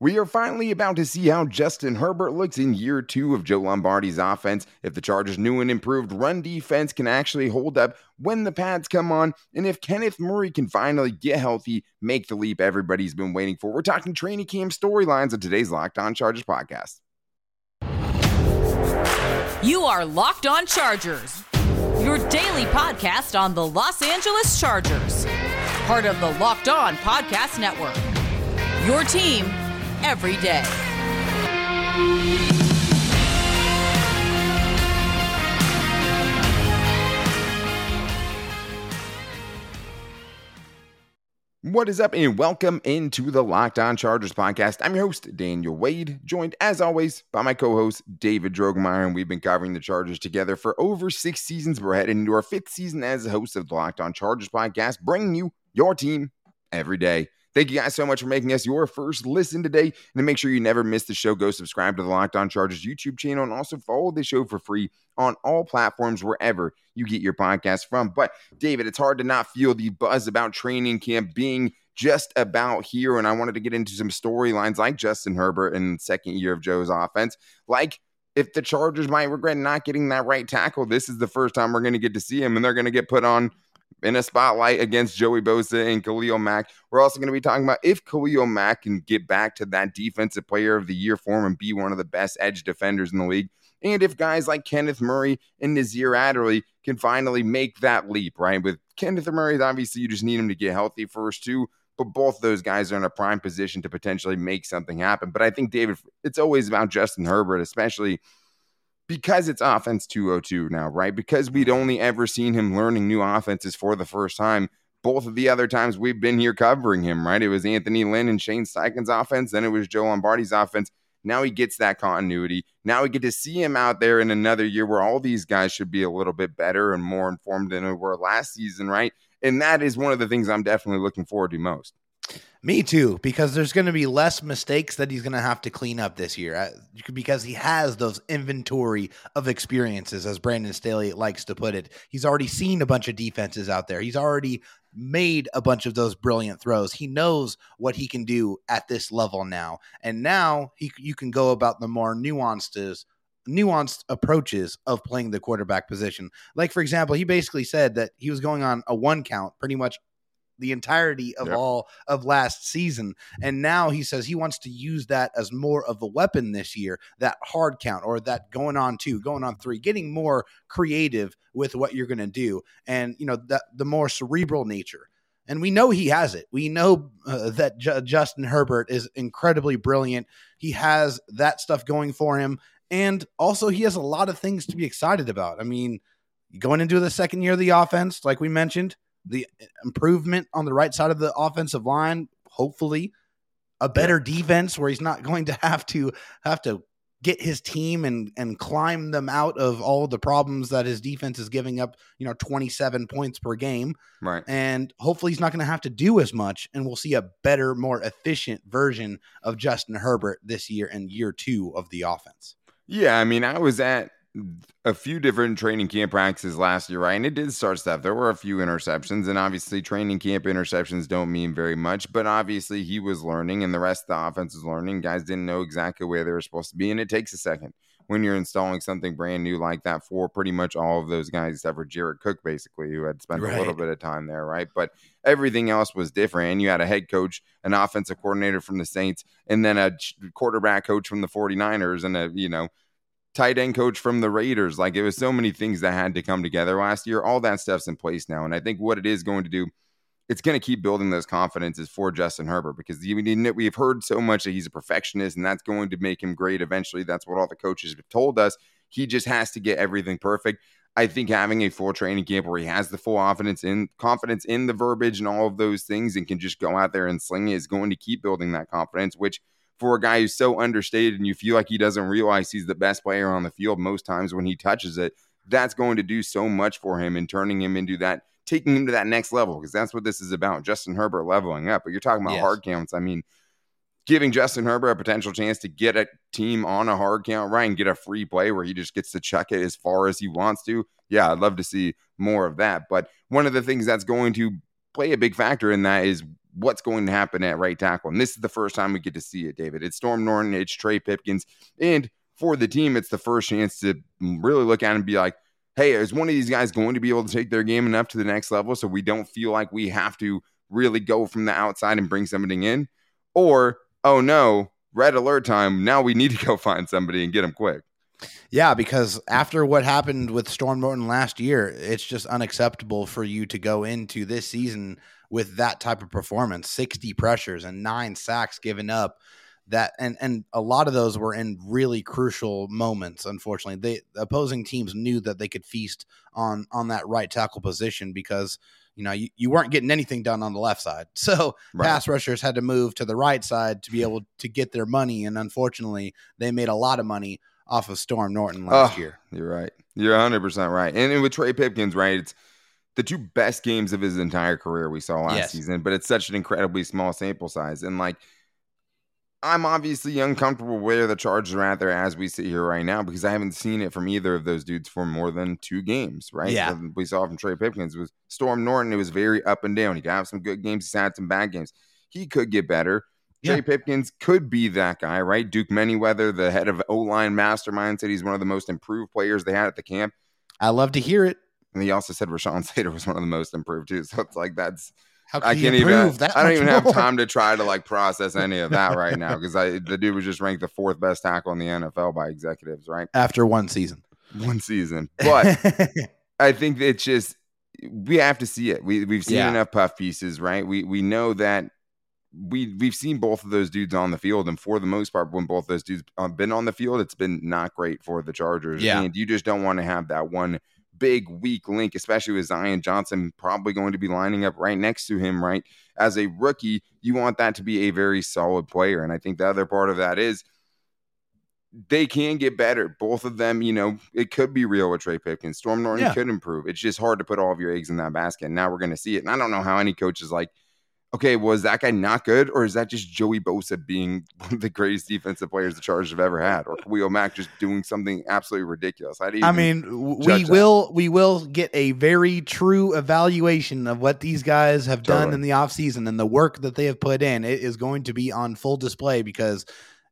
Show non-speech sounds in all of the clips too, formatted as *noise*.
We are finally about to see how Justin Herbert looks in year two of Joe Lombardi's offense. If the Chargers' new and improved run defense can actually hold up when the pads come on, and if Kenneth Murray can finally get healthy, make the leap everybody's been waiting for. We're talking training camp storylines on today's Locked On Chargers podcast. You are Locked On Chargers, your daily podcast on the Los Angeles Chargers, part of the Locked On Podcast Network. Your team every day. What is up, and welcome into the Locked On Chargers podcast. I'm your host, Daniel Wade, joined as always by my co host, David Drogemeyer. And we've been covering the Chargers together for over six seasons. We're heading into our fifth season as a host of the Locked On Chargers podcast, bringing you your team every day. Thank you guys so much for making us your first listen today. And to make sure you never miss the show, go subscribe to the Locked On Chargers YouTube channel and also follow the show for free on all platforms wherever you get your podcast from. But David, it's hard to not feel the buzz about training camp being just about here. And I wanted to get into some storylines like Justin Herbert in second year of Joe's offense, like if the Chargers might regret not getting that right tackle, this is the first time we're going to get to see him, and they're going to get put on in a spotlight against Joey Bosa and Khalil Mack. We're also going to be talking about if Khalil Mack can get back to that defensive player of the year form and be one of the best edge defenders in the league. And if guys like Kenneth Murray and Nasir Adderley can finally make that leap, right? With Kenneth Murray, obviously you just need him to get healthy first, too. But both those guys are in a prime position to potentially make something happen. But I think, David, it's always about Justin Herbert, especially – because it's offense 202 now, right? Because we'd mm-hmm. only ever seen him learning new offenses for the first time. Both of the other times we've been here covering him, right? It was Anthony Lynn and Shane Steichen's offense, then it was Joe Lombardi's offense. Now he gets that continuity. Now we get to see him out there in another year where all these guys should be a little bit better and more informed than they were last season, right? And that is one of the things I'm definitely looking forward to most. Me too, because there's going to be less mistakes that he's going to have to clean up this year uh, because he has those inventory of experiences, as Brandon Staley likes to put it. He's already seen a bunch of defenses out there. He's already made a bunch of those brilliant throws. He knows what he can do at this level now, and now he you can go about the more nuanced nuanced approaches of playing the quarterback position. Like for example, he basically said that he was going on a one count pretty much the entirety of yep. all of last season. And now he says he wants to use that as more of a weapon this year, that hard count or that going on two, going on three, getting more creative with what you're going to do. And, you know, that the more cerebral nature. And we know he has it. We know uh, that J- Justin Herbert is incredibly brilliant. He has that stuff going for him. And also, he has a lot of things to be excited about. I mean, going into the second year of the offense, like we mentioned, the improvement on the right side of the offensive line, hopefully a better defense where he's not going to have to have to get his team and and climb them out of all the problems that his defense is giving up, you know, 27 points per game. Right. And hopefully he's not going to have to do as much and we'll see a better, more efficient version of Justin Herbert this year and year 2 of the offense. Yeah, I mean, I was at a few different training camp practices last year, right? And it did start stuff. There were a few interceptions, and obviously, training camp interceptions don't mean very much, but obviously, he was learning, and the rest of the offense was learning. Guys didn't know exactly where they were supposed to be, and it takes a second when you're installing something brand new like that for pretty much all of those guys, except for Jared Cook, basically, who had spent right. a little bit of time there, right? But everything else was different. And you had a head coach, an offensive coordinator from the Saints, and then a quarterback coach from the 49ers, and a, you know, tight end coach from the Raiders. Like it was so many things that had to come together last year. All that stuff's in place now. And I think what it is going to do, it's going to keep building those confidences for Justin Herbert because we've heard so much that he's a perfectionist and that's going to make him great eventually. That's what all the coaches have told us. He just has to get everything perfect. I think having a full training camp where he has the full confidence in confidence in the verbiage and all of those things and can just go out there and sling it is going to keep building that confidence, which – for a guy who's so understated and you feel like he doesn't realize he's the best player on the field most times when he touches it, that's going to do so much for him and turning him into that, taking him to that next level because that's what this is about. Justin Herbert leveling up. But you're talking about yes. hard counts. I mean, giving Justin Herbert a potential chance to get a team on a hard count, right, and get a free play where he just gets to chuck it as far as he wants to. Yeah, I'd love to see more of that. But one of the things that's going to play a big factor in that is what's going to happen at right tackle. And this is the first time we get to see it, David. It's Storm Norton, it's Trey Pipkins. And for the team, it's the first chance to really look at and be like, hey, is one of these guys going to be able to take their game enough to the next level so we don't feel like we have to really go from the outside and bring somebody in? Or, oh no, red alert time. Now we need to go *laughs* find somebody and get them quick. Yeah, because after what happened with Storm Norton last year, it's just unacceptable for you to go into this season with that type of performance 60 pressures and nine sacks given up that and and a lot of those were in really crucial moments unfortunately. They the opposing teams knew that they could feast on on that right tackle position because you know you, you weren't getting anything done on the left side. *laughs* So right. pass rushers had to move to the right side to be able to get their money and unfortunately they made a lot of money off of Storm Norton last oh, year. You're right. You're 100% right. And, and with Trey Pipkins right it's the two best games of his entire career we saw last yes. season but it's such an incredibly small sample size and like I'm obviously uncomfortable where the Chargers are at there as we sit here right now because I haven't seen it from either of those dudes for more than two games, right? Yeah. We saw from Trey Pipkins with Storm Norton, it was very up and down. He could have some good games, he's had some bad games. He could get better. Yeah. Trey Pipkins could be that guy, right? Duke Manyweather, the head of O line mastermind, said he's one of the most improved players they had at the camp. I love to hear it. And he also said Rashawn *laughs* Slater was one of the most improved too. So it's like that's how can I can't even. I don't even more? have time to try to like process any of that right now *laughs* because I the dude was just ranked the fourth best tackle in the NFL by executives, right? After one season, one season. But *laughs* I think it's just we have to see it. We we've seen yeah. enough puff pieces, right? We we know that we we've seen both of those dudes on the field, and for the most part, when both those dudes have been on the field, it's been not great for the Chargers. Yeah. and you just don't want to have that one big weak link, especially with Zion Johnson probably going to be lining up right next to him, right? As a rookie, you want that to be a very solid player. And I think the other part of that is they can get better. Both of them, you know, it could be real with Trey Pipkins. Storm Norton yeah. could improve. It's just hard to put all of your eggs in that basket. And now we're going to see it. And I don't know how any coach is like, okay, was that guy not good, or is that just Joey Bosa being one *laughs* of the greatest defensive players the Chargers have ever had, or Khalil Mack just doing something absolutely ridiculous? I mean, we will we will get a very true evaluation of what these guys have totally. done in the offseason and the work that they have put in. It is going to be on full display because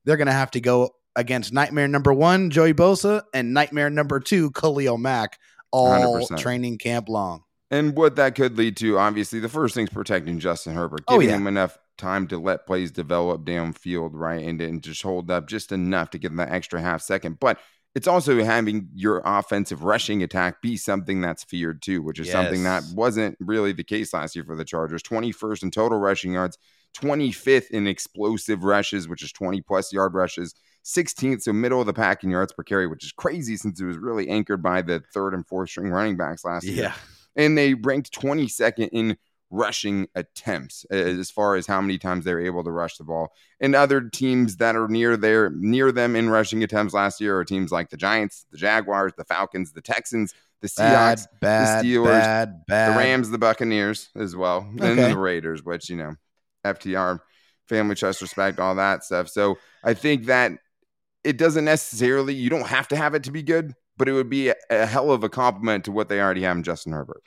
they're going to have to go against nightmare number one, Joey Bosa, and nightmare number two, Khalil Mack, all 100%. training camp long. And what that could lead to, obviously, the first thing is protecting Justin Herbert, oh, giving oh, yeah. him enough time to let plays develop downfield, right? And then just hold up just enough to give them that extra half second. But it's also having your offensive rushing attack be something that's feared too, which is yes. something that wasn't really the case last year for the Chargers. 21st in total rushing yards, 25th in explosive rushes, which is 20 plus yard rushes. 16th, so middle of the pack in yards per carry, which is crazy since it was really anchored by the third and fourth string running backs last yeah. year and they ranked 22nd in rushing attempts as far as how many times they were able to rush the ball. And other teams that are near there near them in rushing attempts last year are teams like the Giants, the Jaguars, the Falcons, the Texans, the Seahawks, bad, bad, the Steelers, bad, bad. the Rams, the Buccaneers as well, okay. and the Raiders, which you know, FTR, family trust, respect, all that stuff. So I think that it doesn't necessarily you don't have to have it to be good, but it would be a, a hell of a compliment to what they already have in Justin Herbert.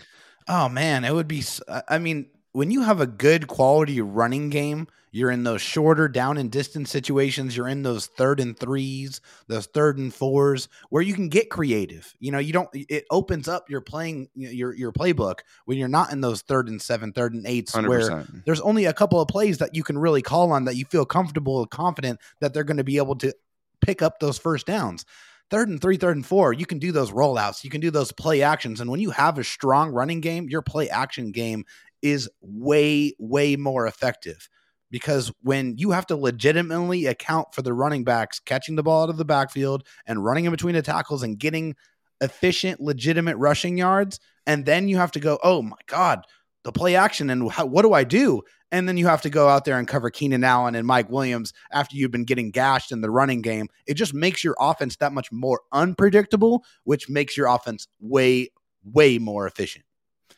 Oh man, it would be. I mean, when you have a good quality running game, you're in those shorter down and distance situations. You're in those third and threes, those third and fours, where you can get creative. You know, you don't. It opens up your playing your your playbook when you're not in those third and seven, third and 8s 100%. where there's only a couple of plays that you can really call on that you feel comfortable, and confident that they're going to be able to pick up those first downs third and three, third and four, you can do those rollouts, you can do those play actions. And when you have a strong running game, your play action game is way, way more effective. Because when you have to legitimately account for the running backs catching the ball out of the backfield and running in between the tackles and getting efficient, legitimate rushing yards, and then you have to go, oh my God, the play action and how, what do I do? And then you have to go out there and cover Keenan Allen and Mike Williams after you've been getting gashed in the running game. It just makes your offense that much more unpredictable, which makes your offense way, way more efficient.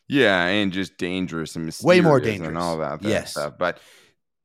Yeah, and just dangerous and way more dangerous and all that, that yes. stuff. But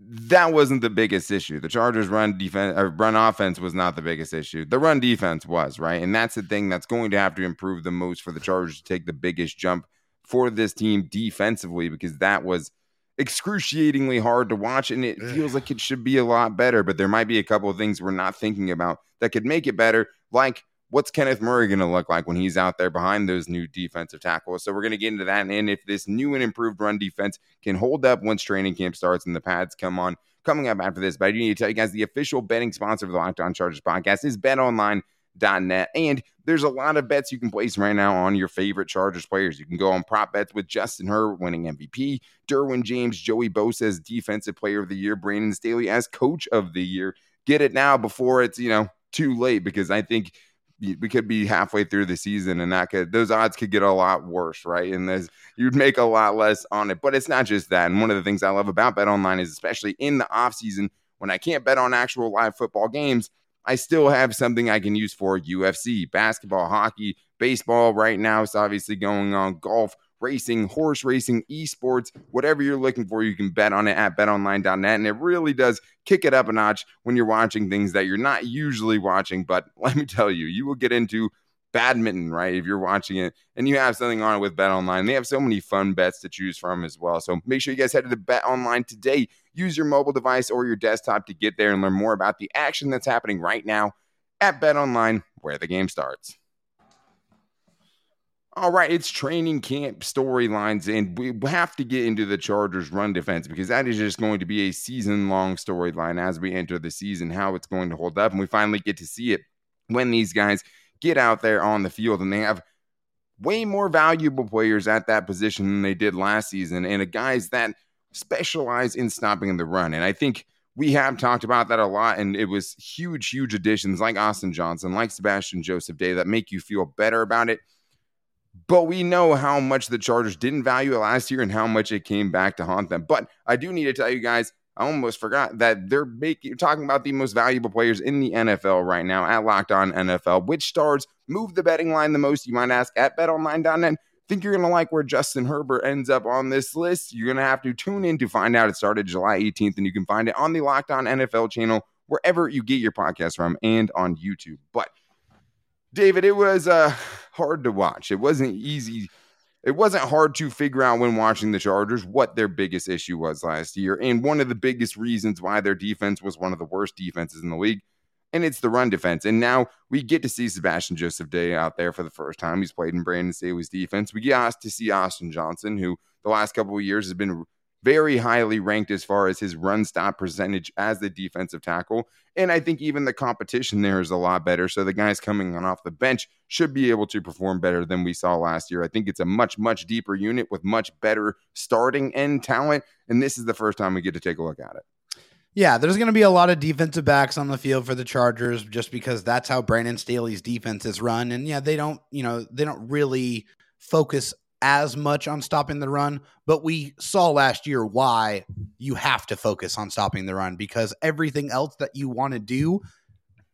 that wasn't the biggest issue. The Chargers' run defense or uh, run offense was not the biggest issue. The run defense was right, and that's the thing that's going to have to improve the most for the Chargers to take the biggest jump for this team defensively because that was excruciatingly hard to watch and it feels like it should be a lot better but there might be a couple of things we're not thinking about that could make it better like what's Kenneth Murray going to look like when he's out there behind those new defensive tackles? So we're going to get into that. And if this new and improved run defense can hold up once training camp starts and the pads come on, coming up after this. But I do need to tell you guys the official betting sponsor of the Locked On Chargers podcast is betonline.net. And there's a lot of bets you can place right now on your favorite Chargers players. You can go on prop bets with Justin Herbert winning MVP, Derwin James, Joey Bosa as Defensive Player of the Year, Brandon Staley as Coach of the Year. Get it now before it's, you know, too late because I think – we could be halfway through the season and that could those odds could get a lot worse, right? And there's you'd make a lot less on it. But it's not just that. And one of the things I love about Bet Online is especially in the off season when I can't bet on actual live football games, I still have something I can use for UFC, basketball, hockey, baseball right now. It's obviously going on golf racing, horse racing, esports, whatever you're looking for, you can bet on it at betonline.net. And it really does kick it up a notch when you're watching things that you're not usually watching. But *laughs* let me tell you, you will get into badminton, right? If you're watching it and you have something on it with Bet Online, they have so many fun bets to choose from as well. So make sure you guys head to the Bet Online today. Use your mobile device or your desktop to get there and learn more about the action that's happening right now at Bet Online, where the game starts. All right, it's training camp storylines, and we have to get into the Chargers' run defense because that is just going to be a season long storyline as we enter the season, how it's going to hold up. And we finally get to see it when these guys get out there on the field and they have way more valuable players at that position than they did last season, and guys that specialize in stopping the run. And I think we have talked about that a lot, and it was huge, huge additions like Austin Johnson, like Sebastian Joseph Day that make you feel better about it but we know how much the Chargers didn't value it last year and how much it came back to haunt them. But I do need to tell you guys, I almost forgot that they're making talking about the most valuable players in the NFL right now at Locked On NFL. Which stars move the betting line the most? You might ask at betonline.net. Think you're going to like where Justin Herbert ends up on this list? You're going to have to tune in to find out. It started July 18th, and you can find it on the Locked On NFL channel, wherever you get your podcast from, and on YouTube. But David, it was uh, hard to watch. It wasn't easy. It wasn't hard to figure out when watching the Chargers what their biggest issue was last year. And one of the biggest reasons why their defense was one of the worst defenses in the league. And it's the run defense. And now we get to see Sebastian Joseph Day out there for the first time. He's played in Brandon Staley's defense. We get asked to see Austin Johnson, who the last couple of years has been very highly ranked as far as his run stop percentage as the defensive tackle. And I think even the competition there is a lot better. So the guys coming on off the bench should be able to perform better than we saw last year. I think it's a much, much deeper unit with much better starting end talent. And this is the first time we get to take a look at it. Yeah, there's going to be a lot of defensive backs on the field for the Chargers just because that's how Brandon Staley's defense is run. And yeah, they don't, you know, they don't really focus as much on stopping the run, but we saw last year why you have to focus on stopping the run because everything else that you want to do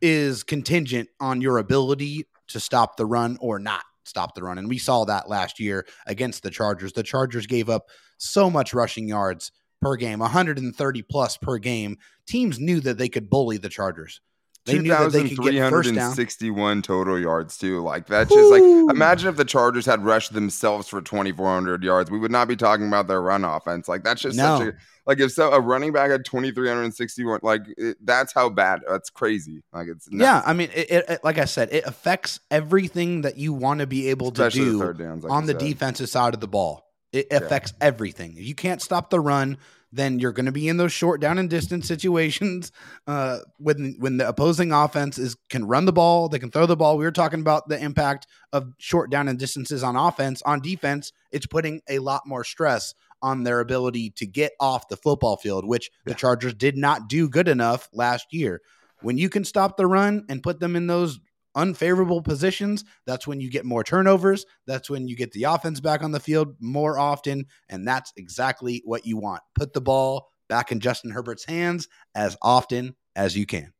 is contingent on your ability to stop the run or not stop the run. And we saw that last year against the Chargers. The Chargers gave up so much rushing yards per game, 130 plus per game. Teams knew that they could bully the Chargers. They knew that they could get first down. 2,361 total yards too. Like that's just like imagine if the Chargers had rushed themselves for 2,400 yards. We would not be talking about their run offense. Like that's just no. such a like if so a running back had 2,361. Like it, that's how bad. That's crazy. Like it's nuts. yeah. I mean, it, it, like I said, it affects everything that you want to be able Especially to do downs, like on the said. defensive side of the ball. It affects yeah. everything. If you can't stop the run, then you're going to be in those short down and distance situations *laughs* uh, when when the opposing offense is can run the ball, they can throw the ball. We were talking about the impact of short down and distances on offense. On defense, it's putting a lot more stress on their ability to get off the football field, which yeah. the Chargers did not do good enough last year. When you can stop the run and put them in those unfavorable positions, that's when you get more turnovers. That's when you get the offense back on the field more often. And that's exactly what you want. Put the ball back in Justin Herbert's hands as often as you can.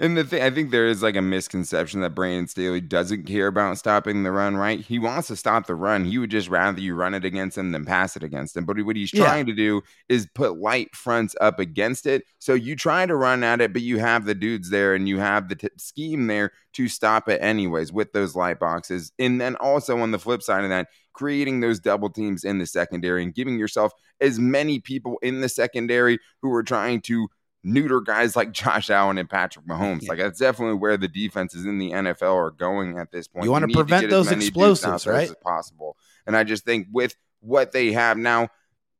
And the thing, I think there is like a misconception that Brandon Staley doesn't care about stopping the run, right? He wants to stop the run. He would just rather you run it against him than pass it against him. But what he's trying yeah. to do is put light fronts up against it. So you try to run at it, but you have the dudes there and you have the t- scheme there to stop it anyways with those light boxes. And then also on the flip side of that, creating those double teams in the secondary and giving yourself as many people in the secondary who are trying to neuter guys like *laughs* Josh Allen and Patrick Mahomes. Yeah. Like that's definitely where the defenses in the NFL are going at this point. You want to prevent those explosives, right? As possible. And I just think with what they have now,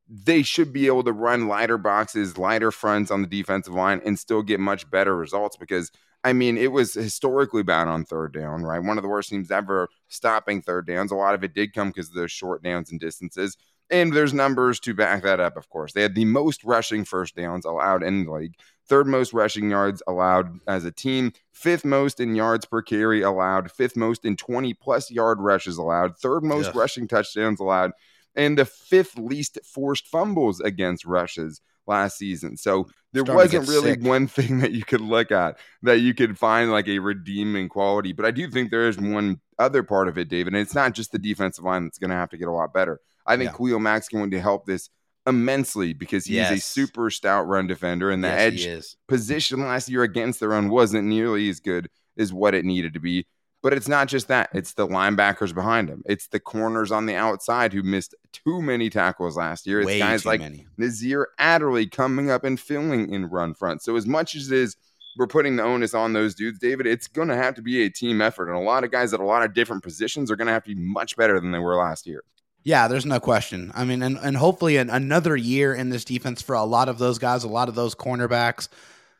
they should be able to run lighter boxes, lighter fronts on the defensive line and still get much better results because I mean, it was historically bad on third down, right? One of the worst teams ever stopping third downs. A lot of it did come because of those short downs and distances. And there's numbers to back that up, of course. They had the most rushing first downs allowed in the league, third most rushing yards allowed as a team, fifth most in yards per carry allowed, fifth most in 20 plus yard rushes allowed, third most yeah. rushing touchdowns allowed, and the fifth least forced fumbles against rushes last season. So there wasn't really sick. one *laughs* thing that you could look at that you could find like a redeeming quality. But I do think there is one other part of it, David, and it's not just the defensive line that's going to have to get a lot better. I think yeah. Max Mack's going to help this immensely because he's yes. a super stout run defender, and the yes, edge position last year against the run wasn't nearly as good as what it needed to be. But it's not just that; it's the linebackers behind him. It's the corners on the outside who missed too many tackles last year. It's Way guys like many. Nasir Adderley coming up and filling in run front. So as much as it is we're putting the onus on those dudes, David, it's going to have to be a team effort. And a lot of guys at a lot of different positions are going to have to be much better than they were last year. Yeah, there's no question. I mean, and, and hopefully an, another year in this defense for a lot of those guys, a lot of those cornerbacks,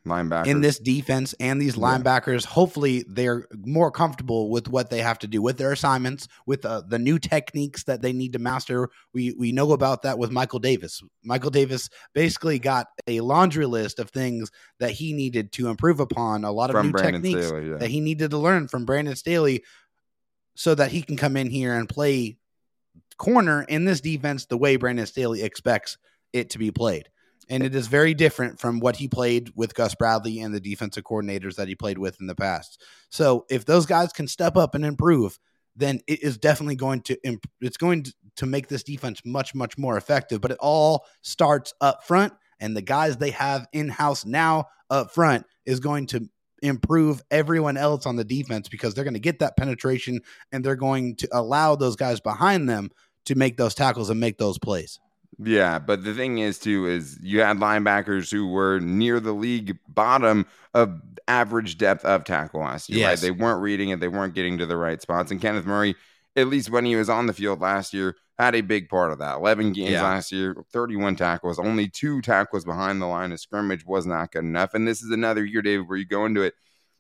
linebackers in this defense and these linebackers. Yeah. Hopefully, they're more comfortable with what they have to do with their assignments, with uh, the new techniques that they need to master. We we know about that with Michael Davis. Michael Davis basically got a laundry list of things that he needed to improve upon. A lot of from new Brandon techniques Staley, yeah. that he needed to learn from Brandon Staley, so that he can come in here and play corner in this defense the way Brandon Staley expects it to be played. And it is very different from what he played with Gus Bradley and the defensive coordinators that he played with in the past. So if those guys can step up and improve, then it is definitely going to imp- it's going to make this defense much much more effective. But it all starts up front, and the guys they have in house now up front is going to improve everyone else on the defense because they're going to get that penetration and they're going to allow those guys behind them to make those tackles and make those plays. Yeah, but the thing is too is you had linebackers who were near the league bottom of average depth of tackle last year. Yes. Right? They weren't reading it, they weren't getting to the right spots. And Kenneth Murray, at least when he was on the field last year, had a big part of that. 11 games yeah. last year, 31 tackles, only two tackles behind the line of scrimmage was not good enough. And this is another year, David, where you go into it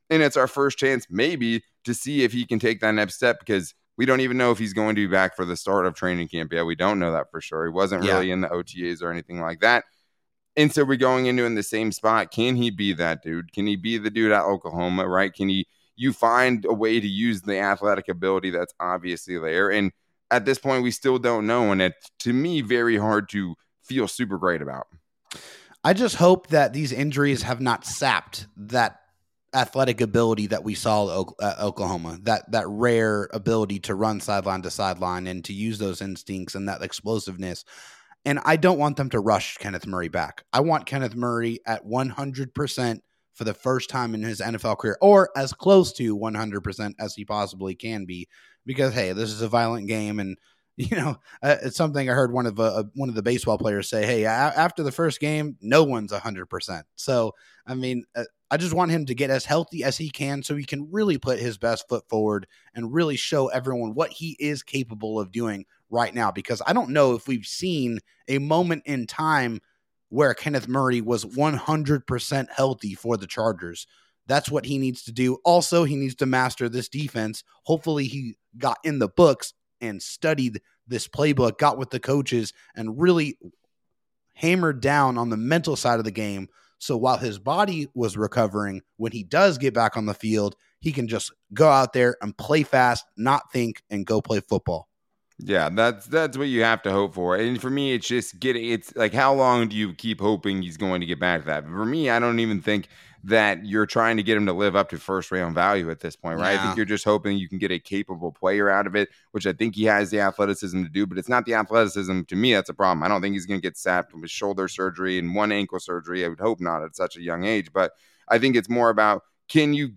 and it's our first chance maybe to see if he can take that next step because we don't even know if he's going to be back for the start of training camp yet. We don't know that for sure. He wasn't yeah. really in the OTAs or anything like that. And so we're going into in the same spot. Can he be that dude? Can he be the dude at Oklahoma, right? Can he you find a way to use the athletic ability that's obviously there? And at this point, we still don't know. And it's to me very hard to feel super great about. I just hope that these injuries have not sapped that athletic ability that we saw at Oklahoma, that that rare ability to run sideline to sideline and to use those instincts and that explosiveness. And I don't want them to rush Kenneth Murray back. I want Kenneth Murray at 100% for the first time in his NFL career or as close to 100% as he possibly can be because hey, this is a violent game and *laughs* you know, uh, it's something I heard one of uh, one of the baseball players say. Hey, a- after the first game, no one's hundred percent. So, I mean, uh, I just want him to get as healthy as he can so he can really put his best foot forward and really show everyone what he is capable of doing right now. Because I don't know if we've seen a moment in time where Kenneth Murray was 100% healthy for the Chargers. That's what he needs to do. Also, he needs to master this defense. Hopefully, he got in the books and studied this playbook, got with the coaches, and really hammered down on the mental side of the game so while his body was recovering, when he does get back on the field, he can just go out there and play fast, not think, and go play football. Yeah, that's that's what you have to hope for. And for me, it's just getting it's like how long do you keep hoping he's going to get back to that? For me, I don't even think that you're trying to get him to live up to first round value at this point, right? Yeah. I think you're just hoping you can get a capable player out of it, which I think he has the athleticism to do, but it's not the athleticism. To me, that's a problem. I don't think he's going to get sapped with shoulder surgery and one ankle surgery. I would hope not at such a young age, but I think it's more about can you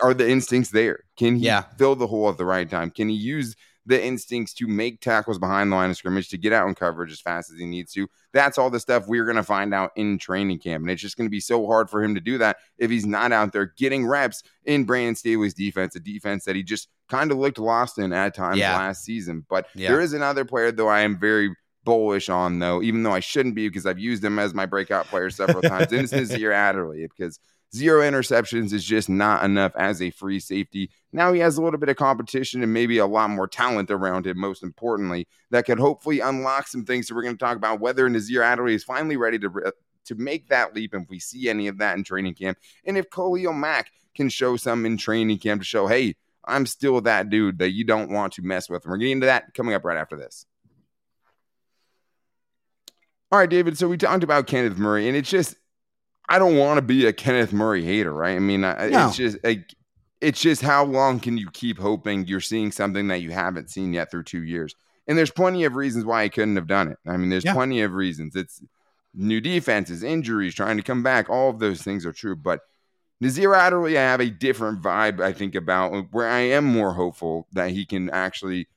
are the instincts there? Can he yeah. fill the hole at the right time? Can he use the instincts to make tackles behind the line of scrimmage, to get out in coverage as fast as he needs to. That's all the stuff we're going to find out in training camp. And it's just going to be so hard for him to do that if he's not out there getting reps in Brandon Staley's defense, a defense that he just kind of looked lost in at times Yeah. last season. But Yeah. there is another player, though, I am very bullish on, though, even though I shouldn't be because I've used him as my breakout player several times. and it's Nasir *laughs* Adderley because zero interceptions is just not enough as a free safety. Now he has a little bit of competition and maybe a lot more talent around him, most importantly, that could hopefully unlock some things. So we're going to talk about whether Nasir Adderley is finally ready to. to make that leap, if we see any of that in training camp, and if Khalil Mack can show some in training camp to show, hey, I'm still that dude that you don't want to mess with. And we're getting into that coming up right after this. All right, David. So we talked about Kenneth Murray, and it's just I don't want to be a Kenneth Murray hater, right? I mean, I, No. it's just like it's just how long can you keep hoping you're seeing something that you haven't seen yet through two years? And there's plenty of reasons why he couldn't have done it. I mean, there's Yeah. plenty of reasons. It's new defenses, injuries, trying to come back. All of those things are true, but Nasir Adderley, I have a different vibe, I think, about uh, where I am more hopeful that he can actually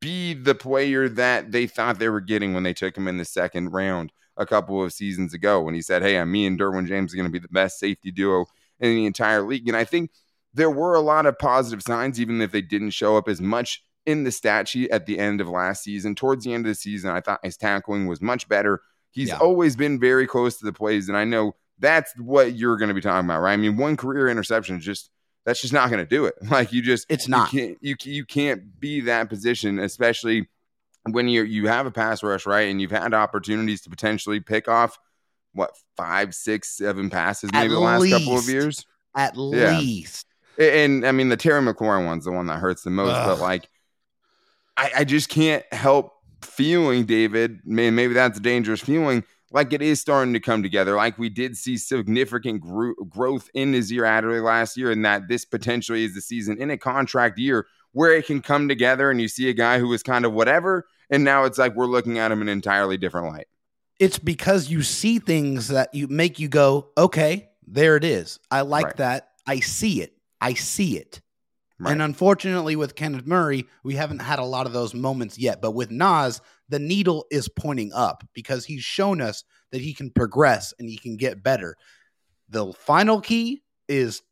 be the player that they thought they were getting when they took him in the second round a couple of seasons ago when he said, Hey, I'm me and Derwin James are going to be the best safety duo in the entire league. And I think there were a lot of positive signs, even if they didn't show up as much in the stat sheet at the end of last season. Towards the end of the season, I thought his tackling was much better. He's Yeah. always been very close to the plays, and I know that's what you're going to be talking about, right? I mean, one career interception is just that's just not going to do it. *laughs* Like you just It's not. you can't you you can't be that position, especially when you you have a pass rush, right? And you've had opportunities to potentially pick off what five, six, seven passes At maybe the last couple of years. At Yeah. least. And I mean, the Terry McLaurin one's the one that hurts the most, Ugh. but like, I, I just can't help feeling, David. Man, maybe that's a dangerous feeling. Like it is starting to come together. Like we did see significant gro- growth in Nasir Adderley last year, and that this potentially is the season in a contract year where it can come together. And you see a guy who was kind of whatever, and now it's like we're looking at him in an entirely different light. It's because you see things that you make you go, okay, there it is. I like Right. that. I see it. I see it. Right. And unfortunately, with Kenneth Murray, we haven't had a lot of those moments yet. But with Nas, the needle is pointing up because he's shown us that he can progress and he can get better. The final key is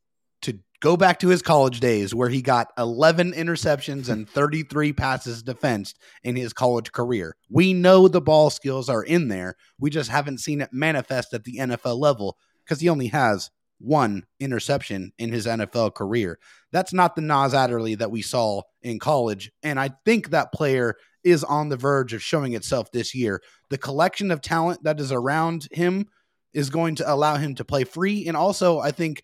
go back to his college days where he got 11 interceptions and *laughs* 33 passes defensed in his college career. We know the ball skills are in there. We just haven't seen it manifest at the NFL level because he only has one interception in his NFL career. That's not the Nas Adderley that we saw in college. And I think that player is on the verge of showing itself this year. The collection of talent that is around him is going to allow him to play free. And also, I think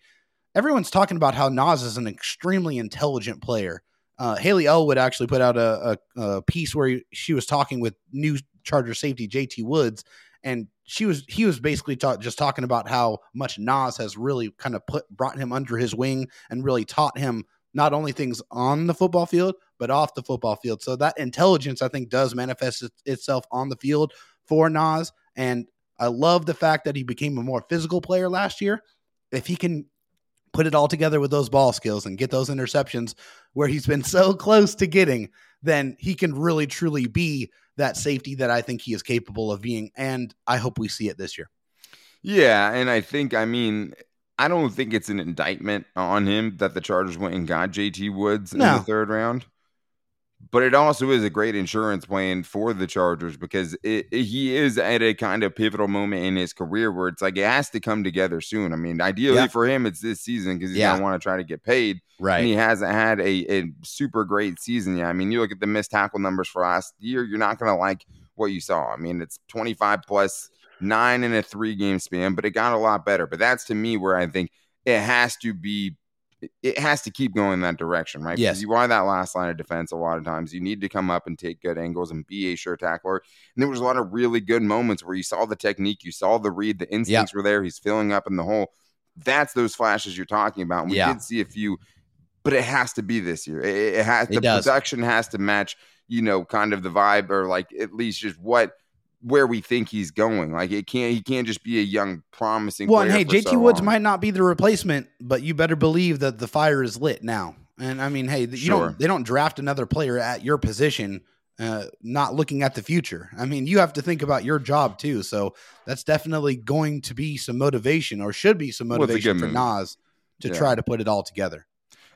everyone's talking about how Nas is an extremely intelligent player. Uh, Haley Elwood actually put out a, a, a piece where he- she was talking with new Charger safety JT Woods, and she was he was basically ta- just talking about how much Nas has really kind of put brought him under his wing and really taught him not only things on the football field but off the football field. So that intelligence I think does manifest it- itself on the field for Nas, and I love the fact that he became a more physical player last year. If he can put it all together with those ball skills and get those interceptions where he's been so close to getting, then he can really truly be that safety that I think he is capable of being. And I hope we see it this year. Yeah, and I think I mean I don't think it's an indictment on him that the Chargers went and got JT Woods in No. the third round. But it also is a great insurance plan for the Chargers because it, it- he is at a kind of pivotal moment in his career where it's like it has to come together soon. I mean, ideally Yeah. for him, it's this season because he's Yeah. gonna want to try to get paid, Right. and he hasn't had a, a super great season yet. I mean, you look at the missed tackle numbers for last year, you're not gonna like what you saw. I mean, it's 25 plus nine in a three game span, but it got a lot better. But that's to me where I think it has to be it has to keep going in that direction, right? Yes. Because you are that last line of defense a lot of times. You need to come up and take good angles and be a sure tackler. And there was a lot of really good moments where you saw the technique, you saw the read, the instincts were there. He's filling up in the hole. That's those flashes you're talking about. And we Yeah. did see a few, but it has to be this year. It, it has It the does. production has to match, you know, kind of the vibe or like at least just what where we think he's going. Like it can't he can't just be a young promising Well, and hey, JT so Woods long. might not be the replacement, but you better believe that the fire is lit now. And I mean, hey, you Sure. don't they don't draft another player at your position uh, not looking at the future. I mean, you have to think about your job too. So that's definitely going to be some motivation, or should be some Well, motivation good for move. Nas to Yeah. try to put it all together.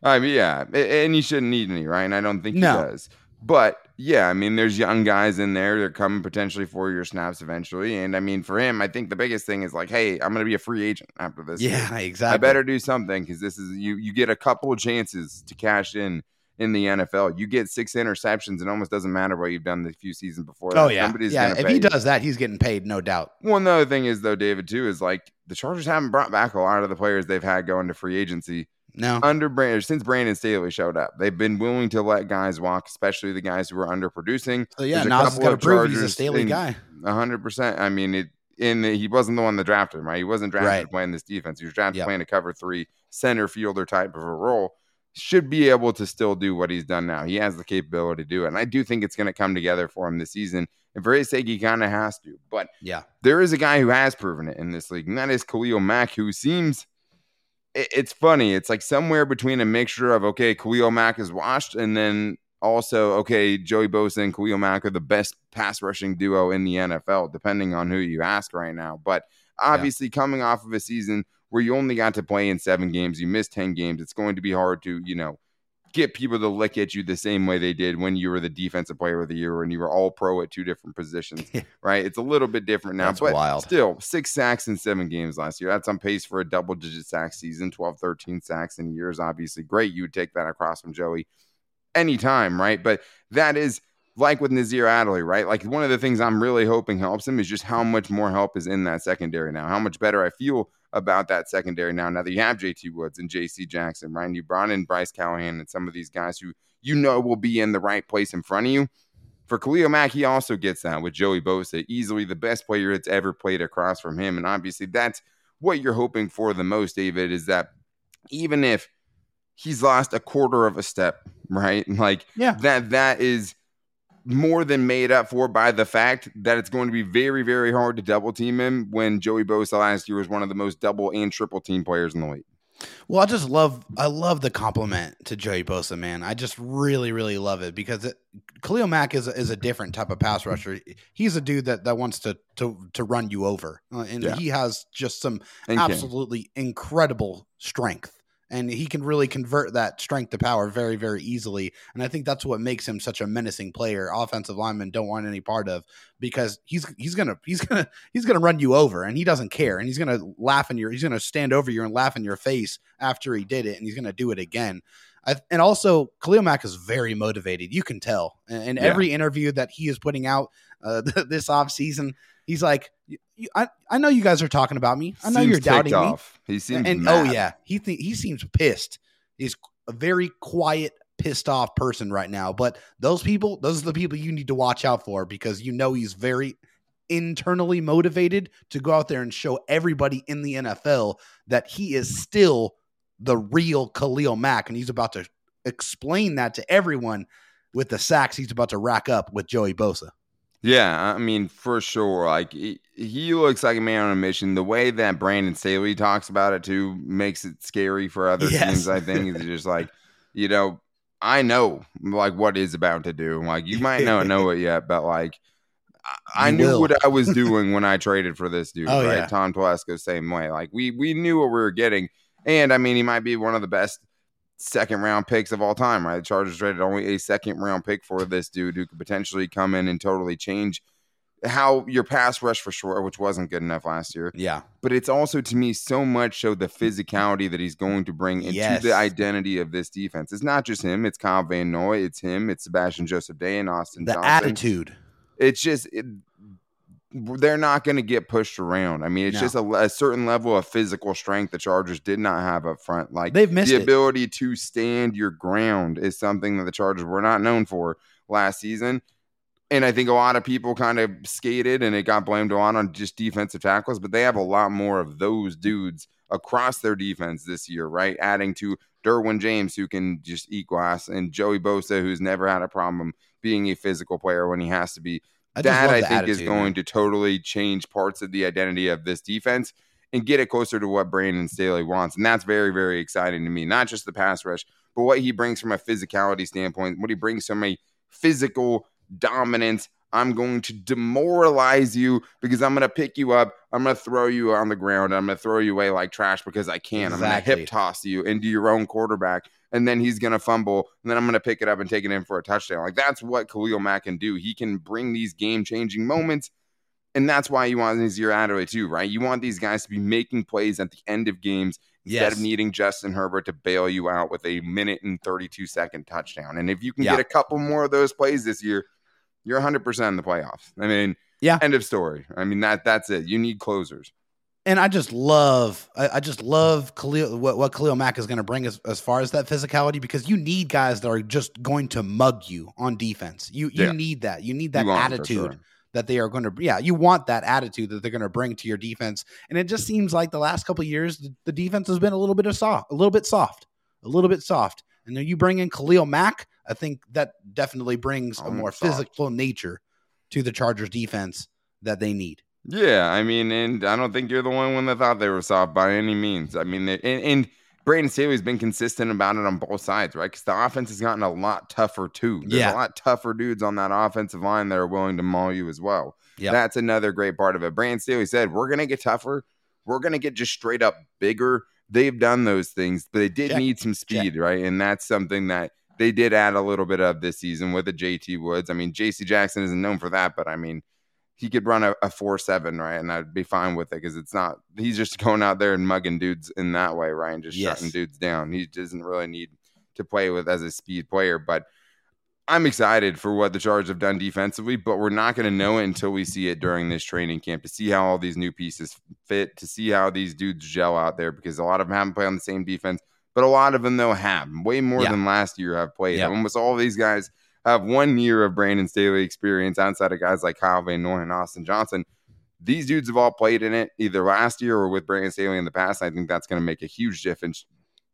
I mean, yeah, and he shouldn't need any, right? And I don't think he does. But yeah, I mean, there's young guys in there that are coming potentially for your snaps eventually. And I mean, for him, I think the biggest thing is like, hey, I'm going to be a free agent after this. year. Yeah, exactly. I better do something because this is you. You get a couple of chances to cash in in the NFL. You get six interceptions, and it almost doesn't matter what you've done the few seasons before. Oh yeah, Somebody's yeah. If he you. does that, he's getting paid, no doubt. One other thing is though, David, too, is like the Chargers haven't brought back a lot of the players they've had going to free agency No, under Brandon since Brandon Staley showed up. They've been willing to let guys walk, especially the guys who are underproducing. so yeah, a Nas has couple got to of prove he's a Staley guy. hundred percent. I mean, it in the, he wasn't the one that drafted him, right? He wasn't drafted Right. playing this defense. He was drafted Yep. playing a cover three center fielder type of a role. Should be able to still do what he's done now. He has the capability to do it, and I do think it's going to come together for him this season. And for his sake, he kind of has to. But Yeah, there is a guy who has proven it in this league, and that is Khalil Mack, who seems. It- It's funny. It's like somewhere between a mixture of okay, Khalil Mack is washed, and then also okay, Joey Bosa and Khalil Mack are the best pass rushing duo in the NFL, depending on who you ask right now. But obviously, coming off of a season where you only got to play in seven games, you missed ten games. It's going to be hard to you know get people to look at you the same way they did when you were the defensive player of the year and you were all pro at two different positions, *laughs* right? It's a little bit different now, That's but wild. still six sacks in seven games last year. That's on pace for a double digit sack season, 12, 13 sacks in a year is obviously great. You would take that across from Joey anytime, right? But that is like with Nasir Adderley, right? Like one of the things I'm really hoping helps him is just how much more help is in that secondary now, how much better I feel about that secondary now. Now that you have JT Woods and JC Jackson, right? And you brought in Bryce Callahan and some of these guys who you know will be in the right place in front of you. For Khalil Mack, he also gets that with Joey Bosa, easily the best player that's ever played across from him. And obviously, that's what you're hoping for the most, David, is that even if he's lost a quarter of a step, right? *laughs* Like Yeah. that that is more than made up for by the fact that it's going to be very, very hard to double team him when Joey Bosa last year was one of the most double and triple team players in the league. Well, I just love I love the compliment to Joey Bosa, man. I just really, really love it because it, Khalil Mack is a, is a different type of pass rusher. He's a dude that that wants to to to run you over, uh, and Yeah. he has just some And King. absolutely incredible strength. And he can really convert that strength to power very, very easily. And I think that's what makes him such a menacing player. Offensive linemen don't want any part of because he's he's gonna he's gonna he's gonna run you over and he doesn't care. And he's gonna laugh in your he's gonna stand over you and laugh in your face after he did it, and he's gonna do it again. I, and also, Khalil Mack is very motivated. You can tell in, in Yeah. every interview that he is putting out uh, *laughs* this off season. He's like, "You- you- I, I know you guys are talking about me. I know Seems you're doubting ticked me. off. He seems and oh, mad. oh yeah, he th- he seems pissed. He's a very quiet, pissed off person right now. But those people, those are the people you need to watch out for because you know he's very internally motivated to go out there and show everybody in the NFL that he is still the real Khalil Mack, and he's about to explain that to everyone with the sacks he's about to rack up with Joey Bosa. Yeah, I mean, for sure. Like he, he looks like a man on a mission. The way that Brandon Staley talks about it too makes it scary for other Yes. teams. I think it's just like, *laughs* you know, I know like what is about to do. Like you might not know it yet, but like *laughs* I, I knew will. what I was *laughs* doing when I traded for this dude. Oh, right, yeah. Tom Telesco, same way. Like we we knew what we were getting, and I mean, he might be one of the best second round picks of all time, right? The Chargers traded only a second round pick for this dude who could potentially come in and totally change how your pass rush for sure, which wasn't good enough last year. Yeah, But it's also to me so much so the physicality that he's going to bring into Yes. the identity of this defense. It's not just him, it's Kyle Van Noy, it's him, it's Sebastian Joseph Day and Austin the Johnson. attitude. It's just it, they're not going to get pushed around. I mean, it's No. just a, a certain level of physical strength the Chargers did not have up front. Like They've missed the it. ability to stand your ground is something that the Chargers were not known for last season. And I think a lot of people kind of skated and it got blamed a lot on just defensive tackles, but they have a lot more of those dudes across their defense this year, right? Adding to Derwin James, who can just eat glass, and Joey Bosa, who's never had a problem being a physical player when he has to be I that I think is going to totally change parts of the identity of this defense and get it closer to what Brandon Staley wants. And that's very, very exciting to me. Not just the pass rush, but what he brings from a physicality standpoint, what he brings from a physical dominance. I'm going to demoralize you because I'm going to pick you up. I'm going to throw you on the ground. I'm going to throw you away like trash because I can. Exactly. I'm going to hip toss you into your own quarterback. And then he's going to fumble. And then I'm going to pick it up and take it in for a touchdown. Like that's what Khalil Mack can do. He can bring these game changing moments. And that's why you want these year out of it too, right? You want these guys to be making plays at the end of games instead yes. of needing Justin Herbert to bail you out with a minute and 32 second touchdown. And if you can yeah. get a couple more of those plays this year, you're 100% in the playoffs. I mean, yeah. End of story. I mean that that's it. You need closers. And I just love, I, I just love Khalil, what, what Khalil Mack is going to bring as, as far as that physicality because you need guys that are just going to mug you on defense. You you yeah. need that. You need that you attitude sure. that they are going to. Yeah, you want that attitude that they're going to bring to your defense. And it just seems like the last couple years, the, the defense has been a little bit of soft, a little bit soft, a little bit soft. And then you bring in Khalil Mack, I think that definitely brings a more physical nature to the Chargers defense that they need. Yeah, I mean, and I don't think you're the only one that thought they were soft by any means. I mean, and, and Brandon Staley's been consistent about it on both sides, right? Because the offense has gotten a lot tougher too. There's yeah. a lot tougher dudes on that offensive line that are willing to maul you as well. Yeah, that's another great part of it. Brandon Staley said, "We're gonna get tougher. We're gonna get just straight up bigger." They've done those things, but they did Check. need some speed, Check. right? And that's something that they did add a little bit of this season with the JT Woods. I mean, JC Jackson isn't known for that, but I mean, he could run a, a four seven, right? And I'd be fine with it because it's not he's just *laughs* going out there and mugging dudes in that way, right? And just yes. shutting dudes down. He doesn't really need to play with as a speed player, but I'm excited for what the Chargers have done defensively, but we're not going to know it until we see it during this training camp to see how all these new pieces fit, to see how these dudes gel out there because a lot of them haven't played on the same defense but a lot of them though have way more yeah. than last year have played. Yeah. Almost all these guys have one year of Brandon Staley experience outside of guys like Kyle Van Noy and Austin Johnson. These dudes have all played in it either last year or with Brandon Staley in the past. I think that's going to make a huge difference.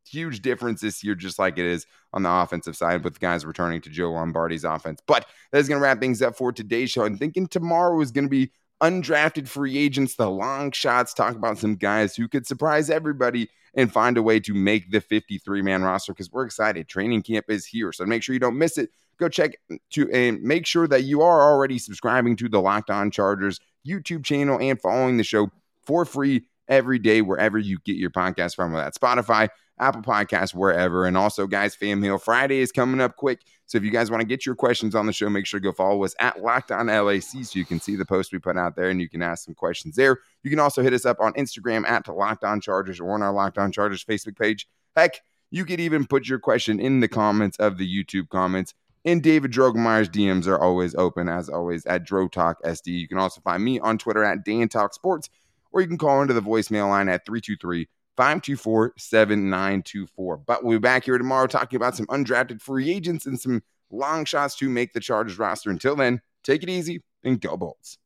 Huge difference this year, just like it is on the offensive side with guys returning to Joe Lombardi's offense. But that's going to wrap things up for today's show. I'm thinking tomorrow is going to be undrafted free agents, the long shots, talk about some guys who could surprise everybody and find a way to make the 53 man roster because we're excited. Training camp is here. So make sure you don't miss it. Go check to and make sure that you are already subscribing to the Locked On Chargers YouTube channel and following the show for free every day wherever you get your podcast from, whether that's Spotify, Apple Podcasts, wherever. And also, guys, Fan Mail Friday is coming up quick. So if you guys want to get your questions on the show, make sure to go follow us at Locked On LAC so you can see the post we put out there and you can ask some questions there. You can also hit us up on Instagram at Locked On Chargers or on our Locked On Chargers Facebook page. Heck, you could even put your question in the comments of the YouTube comments. And David Drogemeyer's DMs are always open, as always, at Dro Talk SD. You can also find me on Twitter at DanTalkSports, or you can call into the voicemail line at 323 524 7924. But we'll be back here tomorrow talking about some undrafted free agents and some long shots to make the Chargers roster. Until then, take it easy and go Bolts.